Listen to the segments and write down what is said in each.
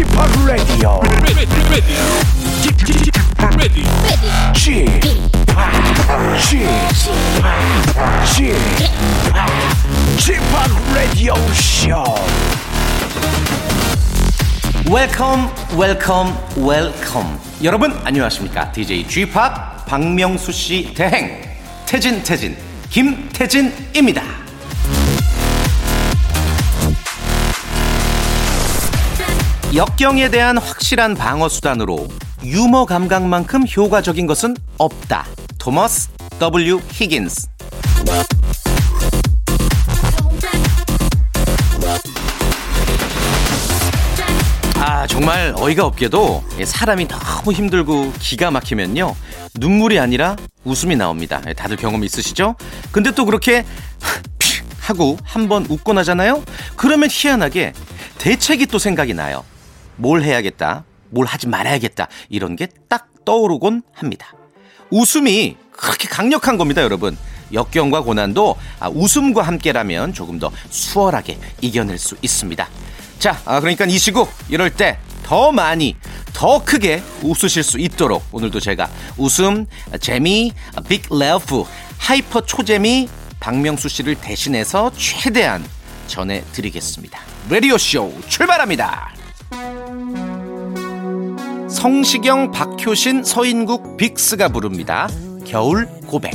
P o p Radio Show. 웰컴 웰컴 웰컴 여러분 안녕하십니까 DJ g p o p 박명수 씨 대행 태진 태진 김태진입니다 역경에 대한 확실한 방어 수단으로 유머 감각만큼 효과적인 것은 없다. 토머스 W. 히긴스 아 정말 어이가 없게도 사람이 너무 힘들고 기가 막히면요. 눈물이 아니라 웃음이 나옵니다. 예, 다들 경험 있으시죠? 근데 또 그렇게 하고 한번 웃고 나잖아요? 그러면 희한하게 대책이 또 생각이 나요 뭘 해야겠다 뭘 하지 말아야겠다 이런 게 딱 떠오르곤 합니다 웃음이 그렇게 강력한 겁니다 여러분 역경과 고난도 아, 웃음과 함께라면 조금 더 수월하게 이겨낼 수 있습니다 자, 아, 그러니까 이 시국 이럴 때 더 많이 더 크게 웃으실 수 있도록 오늘도 제가 웃음, 재미, 빅 레프, 하이퍼 초재미 박명수 씨를 대신해서 최대한 전해드리겠습니다. 라디오 쇼 출발합니다. 성시경, 박효신, 서인국, 빅스가 부릅니다. 겨울 고백.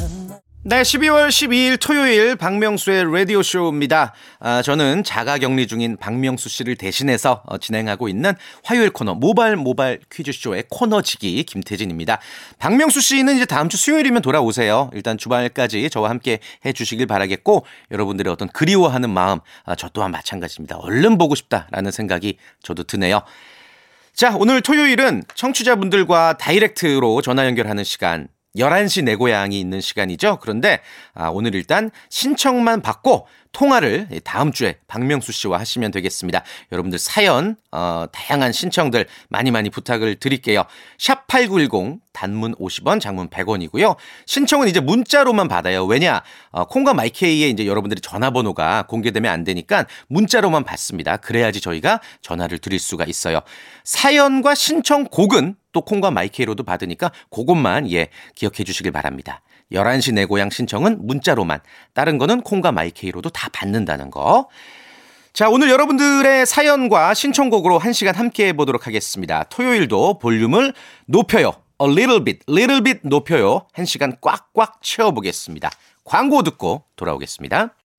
네, 12월 12일 토요일 박명수의 라디오 쇼입니다. 아, 저는 자가 격리 중인 박명수 씨를 대신해서 어, 진행하고 있는 화요일 코너 모발 모발 퀴즈 쇼의 코너지기 김태진입니다. 박명수 씨는 이제 다음 주 수요일이면 돌아오세요. 일단 주말까지 저와 함께 해 주시길 바라겠고 여러분들의 어떤 그리워하는 마음 아, 저 또한 마찬가지입니다. 얼른 보고 싶다라는 생각이 저도 드네요. 자, 오늘 토요일은 청취자분들과 다이렉트로 전화 연결하는 시간 11시 내 고향이 있는 시간이죠. 그런데 아, 오늘 일단 신청만 받고 통화를 다음 주에 박명수 씨와 하시면 되겠습니다. 여러분들 사연 어, 다양한 신청들 많이 많이 부탁을 드릴게요. 샵 8910 단문 50원, 장문 100원이고요. 신청은 이제 문자로만 받아요. 왜냐? 어, 콩과 마이케이에 이제 여러분들의 전화번호가 공개되면 안 되니까 문자로만 받습니다. 그래야지 저희가 전화를 드릴 수가 있어요. 사연과 신청곡은 또 콩과 마이케이로도 받으니까 그것만 예 기억해 주시길 바랍니다. 11시 내 고향 신청은 문자로만, 다른 거는 콩과 마이케이로도 다 받는다는 거. 자, 오늘 여러분들의 사연과 신청곡으로 한 시간 함께 해보도록 하겠습니다. 토요일도 볼륨을 높여요. A little bit, little bit 높여요. 한 시간 꽉꽉 채워보겠습니다. 광고 듣고 돌아오겠습니다.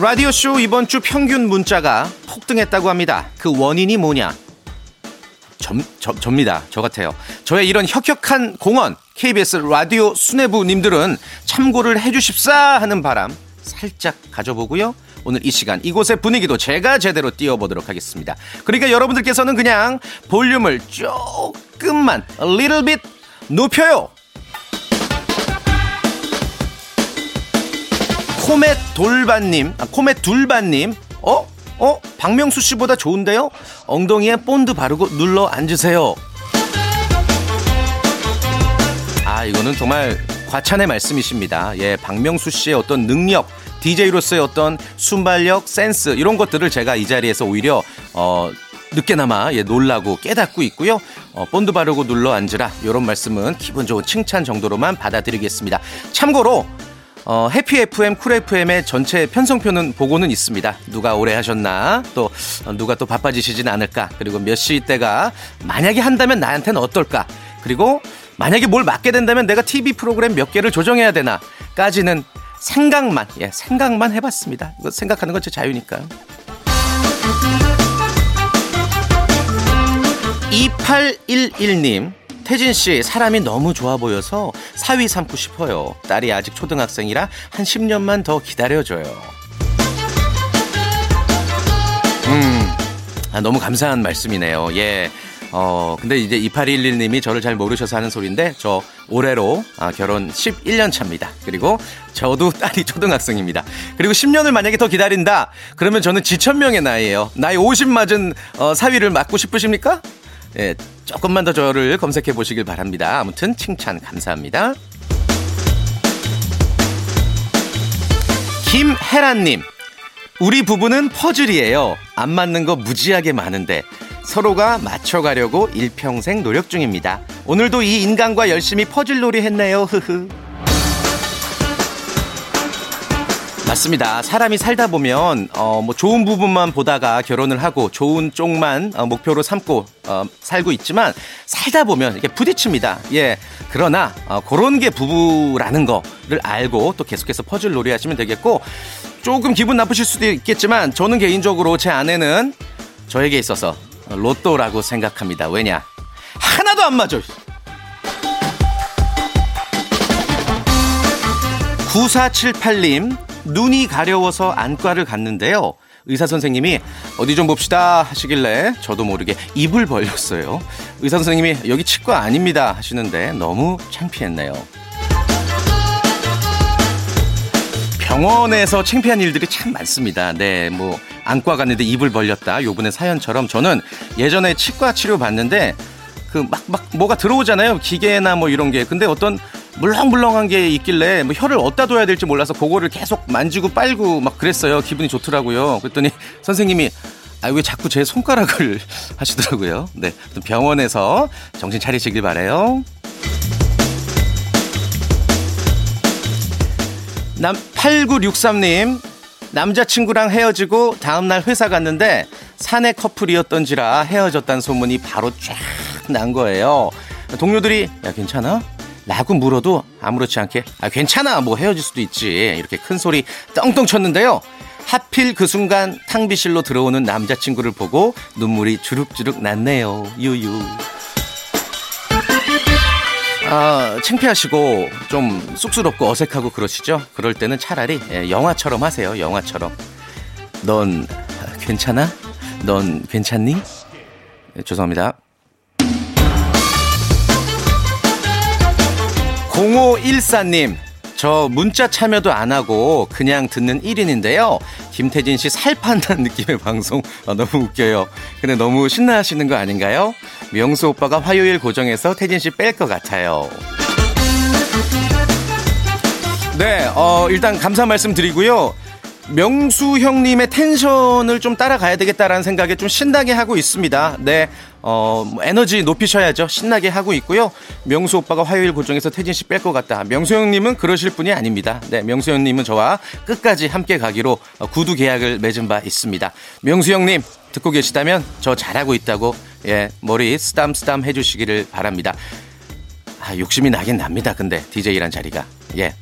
라디오쇼 이번 주 평균 문자가 폭등했다고 합니다. 그 원인이 뭐냐? 점, 점, 접니다. 저 같아요. 저의 이런 혁혁한 공헌, KBS 라디오 수뇌부님들은 참고를 해주십사 하는 바람 살짝 가져보고요. 오늘 이 시간 이곳의 분위기도 제가 제대로 띄워보도록 하겠습니다. 그러니까 여러분들께서는 그냥 볼륨을 조금만, a little bit 높여요. 코멧 돌반님, 아, 코멧 둘반님, 어? 어? 박명수 씨보다 좋은데요? 엉덩이에 본드 바르고 눌러 앉으세요. 아, 이거는 정말 과찬의 말씀이십니다. 예, 박명수 씨의 어떤 능력, DJ로서의 어떤 순발력, 센스, 이런 것들을 제가 이 자리에서 오히려, 어, 늦게나마 예, 놀라고 깨닫고 있고요. 어, 본드 바르고 눌러 앉으라. 이런 말씀은 기분 좋은 칭찬 정도로만 받아들이겠습니다. 참고로 어, 해피 FM, 쿨 FM의 전체 편성표는 보고는 있습니다. 누가 오래 하셨나, 또 어, 누가 또 바빠지시진 않을까, 그리고 몇 시대가 만약에 한다면 나한테는 어떨까, 그리고 만약에 뭘 맡게 된다면 내가 TV 프로그램 몇 개를 조정해야 되나까지는 생각만, 예, 생각만 해봤습니다. 이거 생각하는 건 제 자유니까요. 2811님, 태진 씨 사람이 너무 좋아 보여서 사위 삼고 싶어요. 딸이 아직 초등학생이라 한 10년만 더 기다려줘요. 음, 아, 너무 감사한 말씀이네요. 예. 어, 근데 이제 2811님이 저를 잘 모르셔서 하는 소리인데, 저 올해로 아, 결혼 11년 차입니다. 그리고 저도 딸이 초등학생입니다. 그리고 10년을 만약에 더 기다린다? 그러면 저는 지천명의 나이에요. 나이 50 맞은 어, 사위를 맞고 싶으십니까? 예, 조금만 더 저를 검색해 보시길 바랍니다. 아무튼 칭찬 감사합니다. 김혜란님, 우리 부부는 퍼즐이에요. 안 맞는 거 무지하게 많은데 서로가 맞춰가려고 일평생 노력 중입니다. 오늘도 이 인간과 열심히 퍼즐 놀이 했네요. 흐흐. 맞습니다. 사람이 살다 보면 어, 뭐 좋은 부분만 보다가 결혼을 하고 좋은 쪽만 어, 목표로 삼고 어, 살고 있지만 살다 보면 이게 부딪힙니다. 예. 그러나 어, 그런 게 부부라는 거를 알고 또 계속해서 퍼즐 놀이 하시면 되겠고 조금 기분 나쁘실 수도 있겠지만 저는 개인적으로 제 아내는 저에게 있어서 로또라고 생각합니다. 왜냐? 하나도 안 맞아. 9478님, 눈이 가려워서 안과를 갔는데요. 의사 선생님이 어디 좀 봅시다 하시길래 저도 모르게 입을 벌렸어요. 의사 선생님이 여기 치과 아닙니다 하시는데 너무 창피했네요. 병원에서 창피한 일들이 참 많습니다. 네, 뭐 안과 갔는데 입을 벌렸다. 요번에 사연처럼 저는 예전에 치과 치료 받는데 그 막막 뭐가 들어오잖아요. 기계나 뭐 이런 게. 근데 어떤 물렁물렁한 게 있길래 뭐 혀를 어디다 둬야 될지 몰라서 그거를 계속 만지고 빨고 막 그랬어요. 기분이 좋더라고요. 그랬더니 선생님이 아, 왜 자꾸 제 손가락을 하시더라고요. 네. 병원에서 정신 차리시길 바래요. 남 8963님 남자친구랑 헤어지고 다음날 회사 갔는데 사내 커플이었던지라 헤어졌다는 소문이 바로 쫙 난 거예요. 동료들이 야 괜찮아? 라고 물어도 아무렇지 않게 아 괜찮아 뭐 헤어질 수도 있지 이렇게 큰 소리 떵떵 쳤는데요. 하필 그 순간 탕비실로 들어오는 남자친구를 보고 눈물이 주룩주룩 났네요. 유유. 아, 창피하시고 좀 쑥스럽고 어색하고 그러시죠? 그럴 때는 차라리 예, 영화처럼 하세요. 영화처럼. 넌 괜찮아? 넌 괜찮니? 네, 죄송합니다. 0514님, 저 문자 참여도 안 하고 그냥 듣는 1인인데요. 김태진 씨 살 판다는 느낌의 방송 아, 너무 웃겨요. 근데 너무 신나하시는 거 아닌가요? 명수 오빠가 화요일 고정해서 태진 씨 뺄 것 같아요. 네, 어, 일단 감사 말씀 드리고요. 명수 형님의 텐션을 좀 따라가야 되겠다라는 생각에 좀 신나게 하고 있습니다. 네, 어, 뭐 에너지 높이셔야죠. 신나게 하고 있고요. 명수 오빠가 화요일 고정에서 태진 씨 뺄 것 같다. 명수 형님은 그러실 분이 아닙니다. 네, 명수 형님은 저와 끝까지 함께 가기로 어, 구두 계약을 맺은 바 있습니다. 명수 형님, 듣고 계시다면 저 잘하고 있다고, 예, 머리 쓰담쓰담 해주시기를 바랍니다. 아, 욕심이 나긴 납니다. 근데, DJ란 자리가. 예,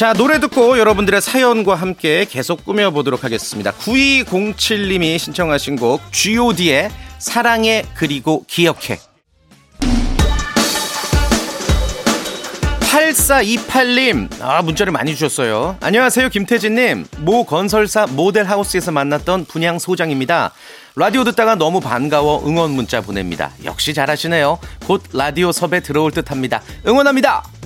자, 노래 듣고 여러분들의 사연과 함께 계속 꾸며보도록 하겠습니다. 9207님이 신청하신 곡 GOD의 사랑해 그리고 기억해. 8428님, 아, 문자를 많이 주셨어요. 안녕하세요, 김태진님. 모 건설사 모델하우스에서 만났던 분양 소장입니다. 라디오 듣다가 너무 반가워 응원 문자 보냅니다. 역시 잘하시네요. 곧 라디오 섭외 들어올 듯 합니다. 응원합니다!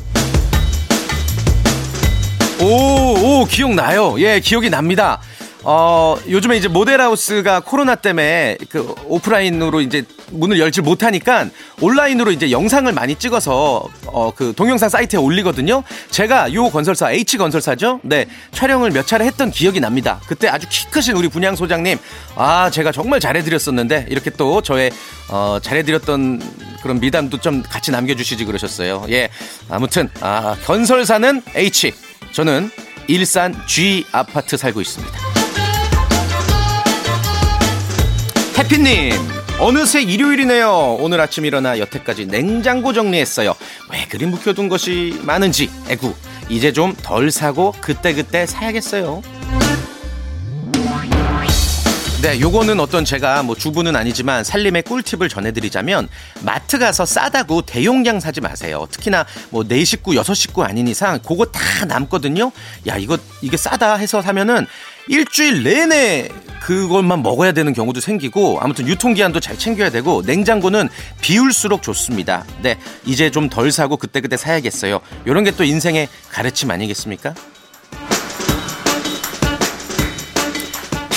오, 오, 기억나요. 예, 기억이 납니다. 어, 요즘에 이제 모델하우스가 코로나 때문에 그 오프라인으로 이제 문을 열지 못하니까 온라인으로 이제 영상을 많이 찍어서 어, 그 동영상 사이트에 올리거든요. 제가 요 건설사, H건설사죠? 네. 촬영을 몇 차례 했던 기억이 납니다. 그때 아주 키 크신 우리 분양 소장님, 아, 제가 정말 잘해 드렸었는데 이렇게 또 저의 어, 잘해 드렸던 그런 미담도 좀 같이 남겨 주시지 그러셨어요. 예. 아무튼, 아, 건설사는 H. 저는 일산 G 아파트 살고 있습니다. 해피님, 어느새 일요일이네요. 오늘 아침 일어나 여태까지 냉장고 정리했어요. 왜 그리 묵혀둔 것이 많은지, 에구. 이제 좀 덜 사고 그때그때 사야겠어요. 네, 요거는 어떤 제가 뭐 주부는 아니지만 살림의 꿀팁을 전해드리자면 마트 가서 싸다고 대용량 사지 마세요. 특히나 뭐 네 식구, 여섯 식구 아닌 이상 그거 다 남거든요. 야, 이거 이게 싸다 해서 사면은 일주일 내내 그것만 먹어야 되는 경우도 생기고 아무튼 유통기한도 잘 챙겨야 되고 냉장고는 비울수록 좋습니다. 네, 이제 좀 덜 사고 그때그때 사야겠어요. 요런 게 또 인생의 가르침 아니겠습니까?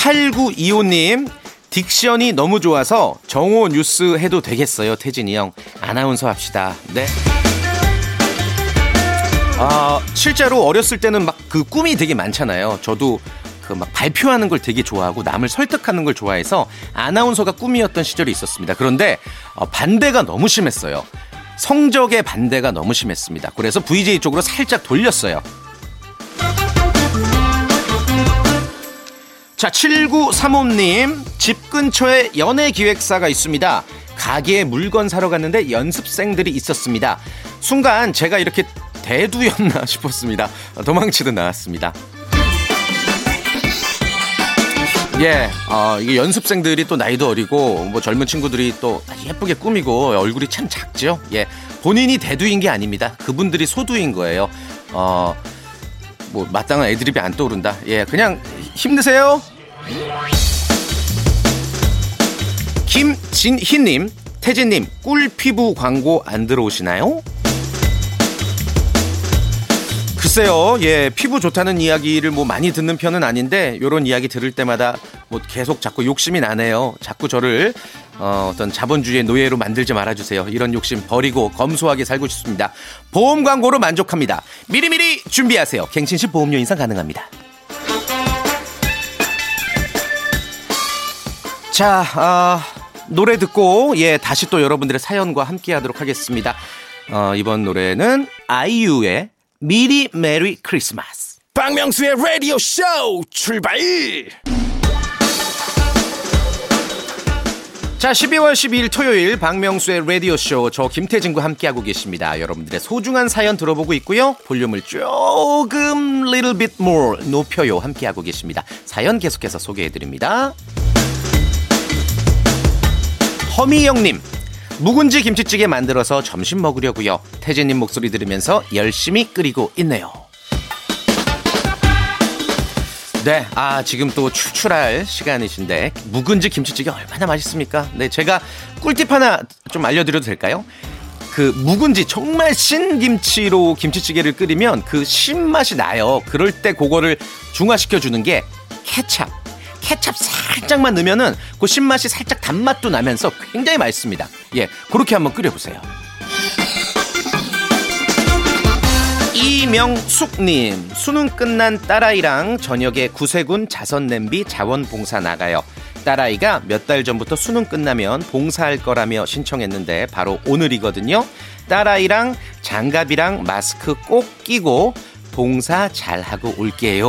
8925님, 딕션이 너무 좋아서 정오 뉴스 해도 되겠어요. 태진이 형. 아나운서 합시다. 네. 아, 실제로 어렸을 때는 막 그 꿈이 되게 많잖아요. 저도 그 막 발표하는 걸 되게 좋아하고 남을 설득하는 걸 좋아해서 아나운서가 꿈이었던 시절이 있었습니다. 그런데 어, 반대가 너무 심했어요. 성적의 반대가 너무 심했습니다. 그래서 VJ 쪽으로 살짝 돌렸어요. 자, 7935님, 집 근처에 연애 기획사가 있습니다. 가게에 물건 사러 갔는데 연습생들이 있었습니다. 순간 제가 이렇게 대두였나 싶었습니다. 도망치듯 나왔습니다. 예, 어, 이게 연습생들이 또 나이도 어리고, 뭐 젊은 친구들이 또 예쁘게 꾸미고, 얼굴이 참 작죠? 예, 본인이 대두인 게 아닙니다. 그분들이 소두인 거예요. 어, 뭐, 마땅한 애드립이 안 떠오른다. 예, 그냥 힘드세요? 김진희님, 태진님, 꿀 피부 광고 안 들어오시나요? 글쎄요, 예, 피부 좋다는 이야기를 뭐 많이 듣는 편은 아닌데, 요런 이야기 들을 때마다 뭐 계속 자꾸 욕심이 나네요. 자꾸 저를, 어, 어떤 자본주의의 노예로 만들지 말아주세요. 이런 욕심 버리고 검소하게 살고 싶습니다. 보험 광고로 만족합니다. 미리미리 준비하세요. 갱신시 보험료 인상 가능합니다. 자, 아, 노래 듣고, 예, 다시 또 여러분들의 사연과 함께 하도록 하겠습니다. 어, 이번 노래는 아이유의 미리 메리 크리스마스. 박명수의 라디오 쇼 출발! 자, 12월 12일 토요일 박명수의 라디오쇼 저 김태진과 함께하고 계십니다. 여러분들의 소중한 사연 들어보고 있고요. 볼륨을 조금 little bit more 높여요. 함께하고 계십니다. 사연 계속해서 소개해드립니다. 허미영님, 묵은지 김치찌개 만들어서 점심 먹으려고요. 태진님 목소리 들으면서 열심히 끓이고 있네요. 네, 아 지금 또 출출할 시간이신데 묵은지 김치찌개 얼마나 맛있습니까? 네, 제가 꿀팁 하나 좀 알려드려도 될까요? 그 묵은지 정말 신김치로 김치찌개를 끓이면 그 신맛이 나요. 그럴 때 그거를 중화시켜 주는 게 케찹. 케찹 살짝만 넣으면은 그 신맛이 살짝 단맛도 나면서 굉장히 맛있습니다. 예, 그렇게 한번 끓여보세요. 이명숙님, 수능 끝난 딸아이랑 저녁에 구세군 자선 냄비 자원봉사 나가요. 딸아이가 몇 달 전부터 수능 끝나면 봉사할 거라며 신청했는데 바로 오늘이거든요. 딸아이랑 장갑이랑 마스크 꼭 끼고 봉사 잘 하고 올게요.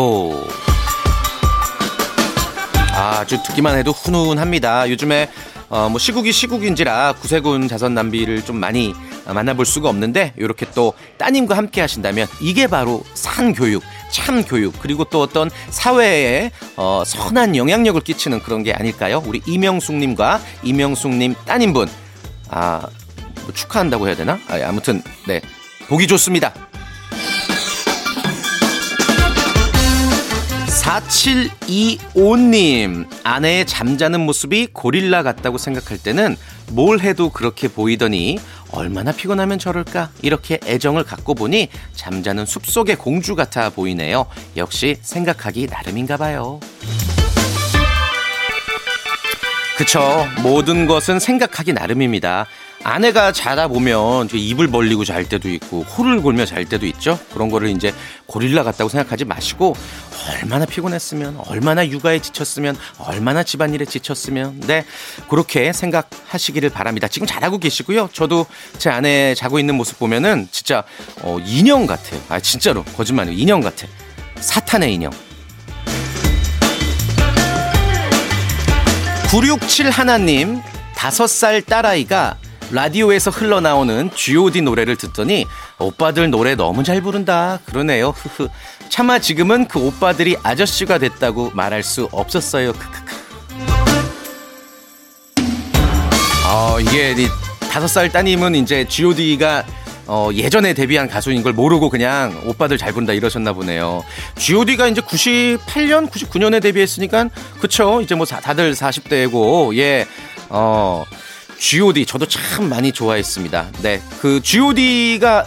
아주 듣기만 해도 훈훈합니다. 요즘에 어, 뭐 시국이 시국인지라 구세군 자선 낭비를 좀 많이 만나볼 수가 없는데 이렇게 또 따님과 함께 하신다면 이게 바로 산 교육, 참 교육 그리고 또 어떤 사회에 어, 선한 영향력을 끼치는 그런 게 아닐까요? 우리 이명숙님과 이명숙님 따님분 아 뭐 축하한다고 해야 되나? 아, 아무튼 네 보기 좋습니다. 4725님, 아내의 잠자는 모습이 고릴라 같다고 생각할 때는 뭘 해도 그렇게 보이더니 얼마나 피곤하면 저럴까? 이렇게 애정을 갖고 보니 잠자는 숲속의 공주 같아 보이네요. 역시 생각하기 나름인가 봐요. 그쵸. 모든 것은 생각하기 나름입니다. 아내가 자다 보면 입을 벌리고 잘 때도 있고 코를 골며 잘 때도 있죠. 그런 거를 이제 고릴라 같다고 생각하지 마시고 얼마나 피곤했으면 얼마나 육아에 지쳤으면 얼마나 집안일에 지쳤으면 네 그렇게 생각하시기를 바랍니다. 지금 잘하고 계시고요. 저도 제 아내 자고 있는 모습 보면은 진짜 어, 인형 같아요. 아 진짜로 거짓말 아니고 인형 같아. 사탄의 인형. 967 하나님 다섯 살 딸아이가 라디오에서 흘러나오는 G.O.D 노래를 듣더니 오빠들 노래 너무 잘 부른다 그러네요. 흐흐. 차마 지금은 그 오빠들이 아저씨가 됐다고 말할 수 없었어요. 크크크. 어, 이게 다섯 살 따님은 이제 G.O.D가 어, 예전에 데뷔한 가수인 걸 모르고 그냥 오빠들 잘 부른다 이러셨나 보네요. G.O.D가 이제 98년, 99년에 데뷔했으니까 그쵸? 이제 뭐 다들 40대고 예, 어, G.O.D 저도 참 많이 좋아했습니다. 네, 그 G.O.D가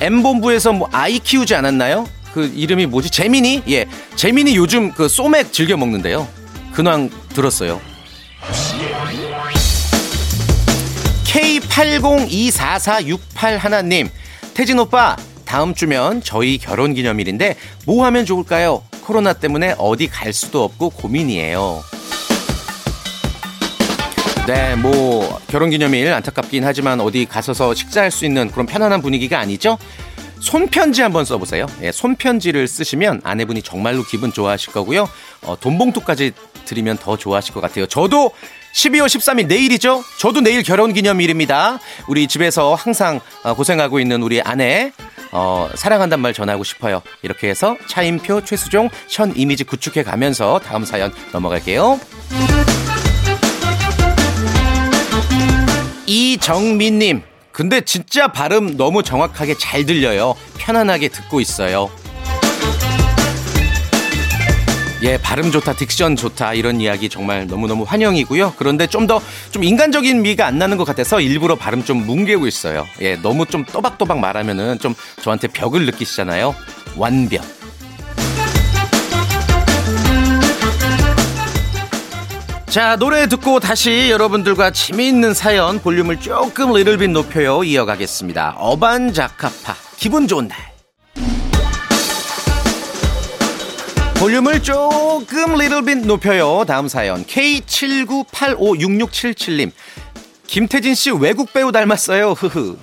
M 본부에서 뭐 아이 키우지 않았나요? 그 이름이 뭐지? 재민이? 예, 재민이 요즘 그 소맥 즐겨 먹는데요. 근황 들었어요. K80244681 하나님, 태진 오빠, 다음 주면 저희 결혼 기념일인데 뭐 하면 좋을까요? 코로나 때문에 어디 갈 수도 없고 고민이에요. 네, 뭐 결혼 기념일 안타깝긴 하지만 어디 가서서 식사할 수 있는 그런 편안한 분위기가 아니죠? 손편지 한번 써보세요. 예, 손편지를 쓰시면 아내분이 정말로 기분 좋아하실 거고요. 어, 돈봉투까지 드리면 더 좋아하실 것 같아요. 저도 12월 13일 내일이죠. 저도 내일 결혼 기념일입니다. 우리 집에서 항상 어, 고생하고 있는 우리 아내 어, 사랑한단 말 전하고 싶어요. 이렇게 해서 차인표, 최수종, 현 이미지 구축해 가면서 다음 사연 넘어갈게요. 이정민님, 근데 진짜 발음 너무 정확하게 잘 들려요. 편안하게 듣고 있어요. 예, 발음 좋다, 딕션 좋다, 이런 이야기 정말 너무너무 환영이고요. 그런데 좀 더좀 좀 인간적인 미가 안 나는 것 같아서 일부러 발음 좀 뭉개고 있어요. 예, 너무 좀 또박또박 말하면은 좀 저한테 벽을 느끼시잖아요. 완벽. 자, 노래 듣고 다시 여러분들과 재미있는 사연 볼륨을 조금 리틀빗 높여요. 이어가겠습니다. 어반자카파. 기분 좋은 날. 볼륨을 조금 리틀빗 높여요. 다음 사연. K79856677님. 김태진 씨 외국 배우 닮았어요. 흐흐.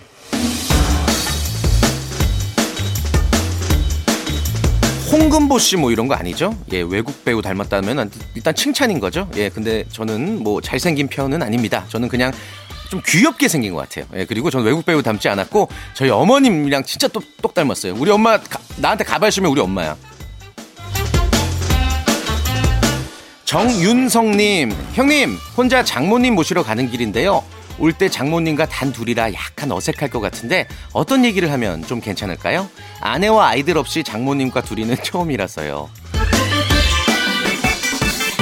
홍금보 씨 뭐 이런 거 아니죠? 예, 외국 배우 닮았다면 일단 칭찬인 거죠. 예, 근데 저는 뭐 잘생긴 편은 아닙니다. 저는 그냥 좀 귀엽게 생긴 것 같아요. 예, 그리고 저는 외국 배우 닮지 않았고 저희 어머님이랑 진짜 똑, 똑 닮았어요. 우리 엄마 가, 나한테 가발 쓰면 우리 엄마야. 정윤성님, 형님 혼자 장모님 모시러 가는 길인데요. 올 때 장모님과 단 둘이라 약간 어색할 것 같은데 어떤 얘기를 하면 좀 괜찮을까요? 아내와 아이들 없이 장모님과 둘이는 처음이라서요.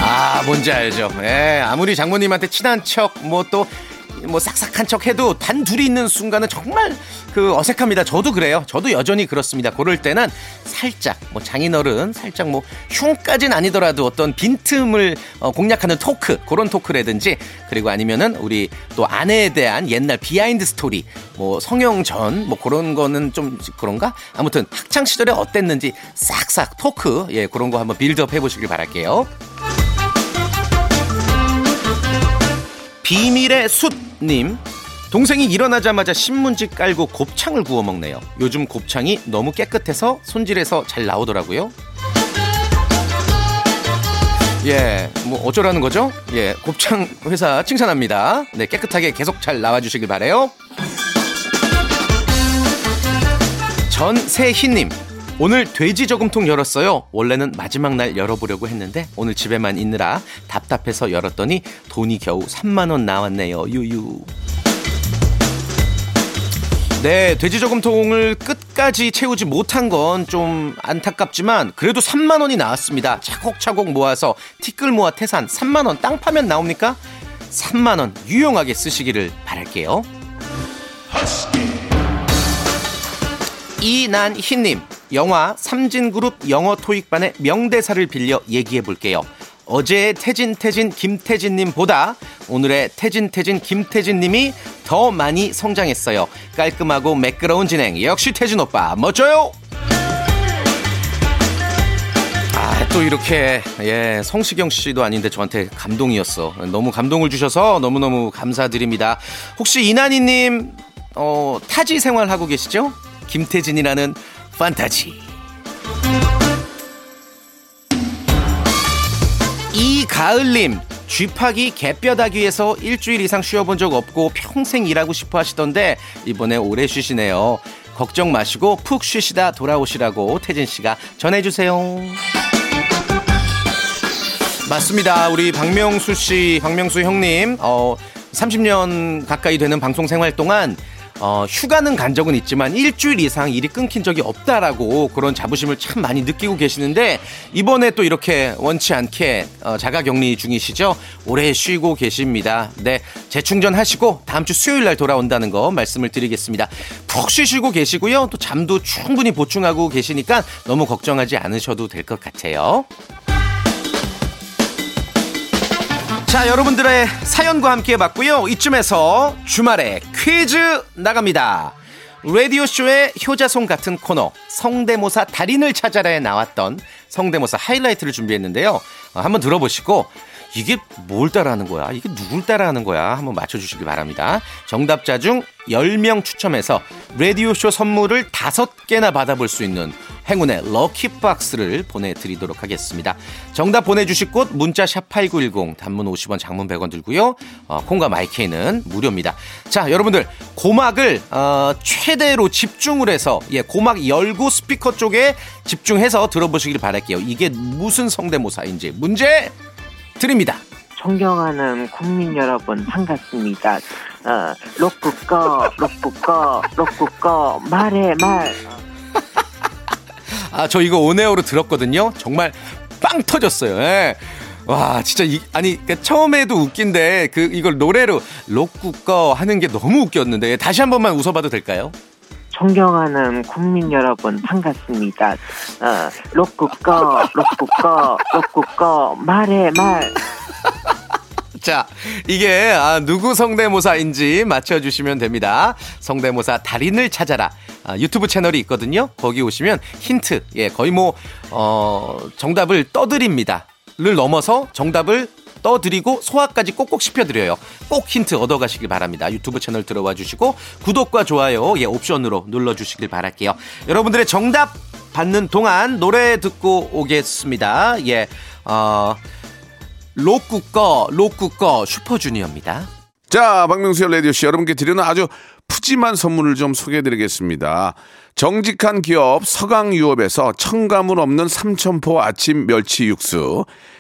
아, 뭔지 알죠. 예, 아무리 장모님한테 친한 척, 뭐 또, 뭐 싹싹한 척 해도 단 둘이 있는 순간은 정말 그 어색합니다. 저도 그래요. 저도 여전히 그렇습니다. 그럴 때는 살짝 뭐 장인어른 살짝 뭐 흉까지는 아니더라도 어떤 빈틈을 어, 공략하는 토크 그런 토크라든지 그리고 아니면은 우리 또 아내에 대한 옛날 비하인드 스토리 뭐 성형 전 뭐 그런 거는 좀 그런가 아무튼 학창 시절에 어땠는지 싹싹 토크 예 그런 거 한번 build up 해보시길 바랄게요. 비밀의 숫님 동생이 일어나자마자 신문지 깔고 곱창을 구워 먹네요. 요즘 곱창이 너무 깨끗해서 손질해서 잘 나오더라고요. 예, 뭐 어쩌라는 거죠? 예, 곱창 회사 칭찬합니다. 네, 깨끗하게 계속 잘 나와주시길 바래요. 전세희님, 오늘 돼지 저금통 열었어요. 원래는 마지막 날 열어보려고 했는데 오늘 집에만 있느라 답답해서 열었더니 돈이 겨우 3만 원 나왔네요. 유유. 네, 돼지 저금통을 끝까지 채우지 못한 건 좀 안타깝지만 그래도 3만 원이 나왔습니다. 차곡차곡 모아서 티끌 모아 태산 3만 원 땅 파면 나옵니까? 3만 원 유용하게 쓰시기를 바랄게요. 이난희님, 영화 삼진그룹 영어 토익반의 명대사를 빌려 얘기해 볼게요. 어제의 태진 태진 김태진님보다 오늘의 태진 태진 김태진님이 더 많이 성장했어요. 깔끔하고 매끄러운 진행 역시 태진 오빠 멋져요. 아, 또 이렇게, 예, 성시경 씨도 아닌데 저한테 감동이었어. 너무 감동을 주셔서 너무 너무 감사드립니다. 혹시 이난희님, 어, 타지 생활 하고 계시죠? 김태진이라는 판타지. 이가을님 쥐파기 개뼈다귀 에서 일주일 이상 쉬어본 적 없고 평생 일하고 싶어 하시던데 이번에 오래 쉬시네요. 걱정 마시고 푹 쉬시다 돌아오시라고 태진 씨가 전해주세요. 맞습니다. 우리 박명수 씨, 박명수 형님, 어, 30년 가까이 되는 방송 생활 동안 어, 휴가는 간 적은 있지만 일주일 이상 일이 끊긴 적이 없다라고 그런 자부심을 참 많이 느끼고 계시는데 이번에 또 이렇게 원치 않게 어, 자가 격리 중이시죠? 오래 쉬고 계십니다. 네, 재충전하시고 다음 주 수요일 날 돌아온다는 거 말씀을 드리겠습니다. 푹 쉬시고 계시고요. 또 잠도 충분히 보충하고 계시니까 너무 걱정하지 않으셔도 될 것 같아요. 자, 여러분들의 사연과 함께 봤고요. 이쯤에서 주말에 퀴즈 나갑니다. 라디오쇼의 효자손 같은 코너 성대모사 달인을 찾아라에 나왔던 성대모사 하이라이트를 준비했는데요. 어, 한번 들어보시고 이게 뭘 따라하는 거야? 이게 누굴 따라하는 거야? 한번 맞춰주시기 바랍니다. 정답자 중 10명 추첨해서 라디오쇼 선물을 5개나 받아볼 수 있는 행운의 럭키박스를 보내드리도록 하겠습니다. 정답 보내주실 곳 문자 샵 8910 단문 50원 장문 100원 들고요. 어, 콩과 마이케이는 무료입니다. 자 여러분들 고막을 어, 최대로 집중을 해서 예 고막 열고 스피커 쪽에 집중해서 들어보시길 바랄게요. 이게 무슨 성대모사인지 문제 드립니다. 존경하는 국민 여러분 반갑습니다. 어, 로꾸꺼 로꾸꺼 로꾸꺼 말해 말. 아, 저 이거 온에어로 들었거든요. 정말 빵 터졌어요. 예. 와, 진짜 이 아니 그러니까 처음에도 웃긴데 그 이걸 노래로 로꾸꺼 하는 게 너무 웃겼는데 다시 한 번만 웃어봐도 될까요? 존경하는 국민 여러분 반갑습니다. 어, 로꾸꺼 로꾸꺼 로꾸꺼 말해 말. 자, 이게 아, 누구 성대모사인지 맞춰주시면 됩니다. 성대모사 달인을 찾아라. 아, 유튜브 채널이 있거든요. 거기 오시면 힌트, 예, 거의 뭐, 어, 정답을 떠드립니다. 를 넘어서 정답을 떠드리고 소화까지 꼭꼭 씹혀드려요. 꼭 힌트 얻어가시길 바랍니다. 유튜브 채널 들어와 주시고 구독과 좋아요 예 옵션으로 눌러주시길 바랄게요. 여러분들의 정답 받는 동안 노래 듣고 오겠습니다. 예, 어, 로꾸꺼 로꾸꺼 슈퍼주니어입니다. 자, 박명수의 라디오씨 여러분께 드리는 아주 푸짐한 선물을 좀 소개해드리겠습니다. 정직한 기업 서강유업에서 첨가물 없는 삼천포 아침 멸치 육수,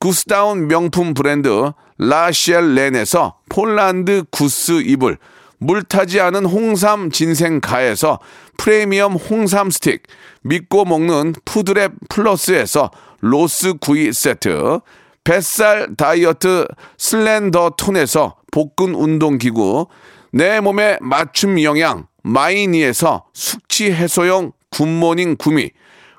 goose down 명품 브랜드 라시엘렌에서 폴란드 goose 이불, 물타지 않은 홍삼 진생가에서 프리미엄 홍삼 스틱, 믿고 먹는 푸드랩 플러스에서 로스 구이 세트, 뱃살 다이어트 슬렌더 톤에서 복근 운동기구, 내 몸에 맞춤 영양 마이니에서 숙취 해소용 굿모닝 구미,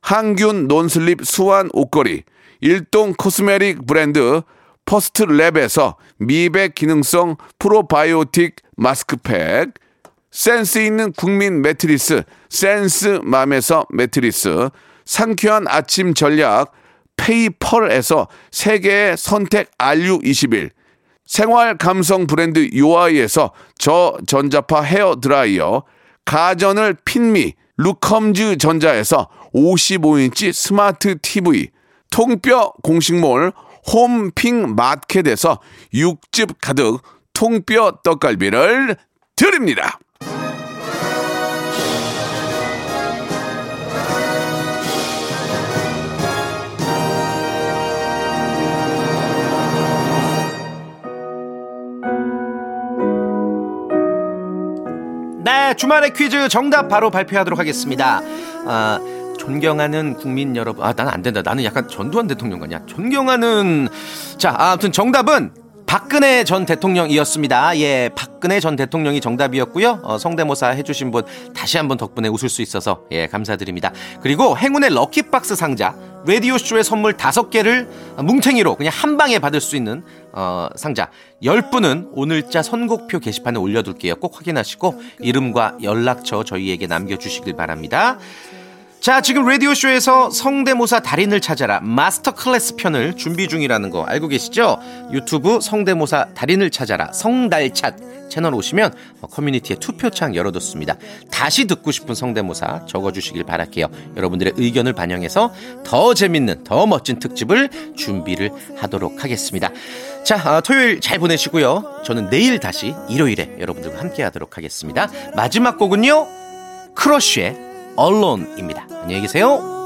항균 non-slip 수완 옷걸이, 일동 cosmetic 브랜드 퍼스트 랩에서 미백 기능성 프로바이오틱 마스크팩, 센스 있는 국민 매트리스 센스맘에서 매트리스, 상쾌한 아침 전략 페이펄에서 세계의 선택 RU21 생활 감성 브랜드 요아이에서 저전자파 헤어 드라이어 가전을 핀미 루컴즈 전자에서 55인치 스마트 TV 통뼈 공식몰 홈핑 마켓에서 육즙 가득 통뼈 떡갈비를 드립니다. 네, 주말의 퀴즈 정답 바로 발표하도록 하겠습니다. 아, 존경하는 국민 여러분. 아, 나는 안 된다. 나는 약간 전두환 대통령 같냐. 존경하는. 자, 아무튼 정답은 박근혜 전 대통령이었습니다. 예, 박근혜 전 대통령이 정답이었고요. 어, 성대모사 해주신 분 다시 한번 덕분에 웃을 수 있어서 예, 감사드립니다. 그리고 행운의 럭키박스 상자 라디오 쇼의 선물 다섯 개를 뭉탱이로 그냥 한 방에 받을 수 있는 어, 상자 10분은 오늘자 선곡표 게시판에 올려둘게요. 꼭 확인하시고 이름과 연락처 저희에게 남겨주시길 바랍니다. 자, 지금 라디오쇼에서 성대모사 달인을 찾아라 마스터 클래스 편을 준비 중이라는 거 알고 계시죠? 유튜브 성대모사 달인을 찾아라 성달찻 채널 오시면 커뮤니티에 투표창 열어뒀습니다. 다시 듣고 싶은 성대모사 적어주시길 바랄게요. 여러분들의 의견을 반영해서 더 재밌는, 더 멋진 특집을 준비를 하도록 하겠습니다. 자, 어, 토요일 잘 보내시고요. 저는 내일 다시 일요일에 여러분들과 함께 하도록 하겠습니다. 마지막 곡은요, 크러쉬의 언론입니다. 안녕히 계세요.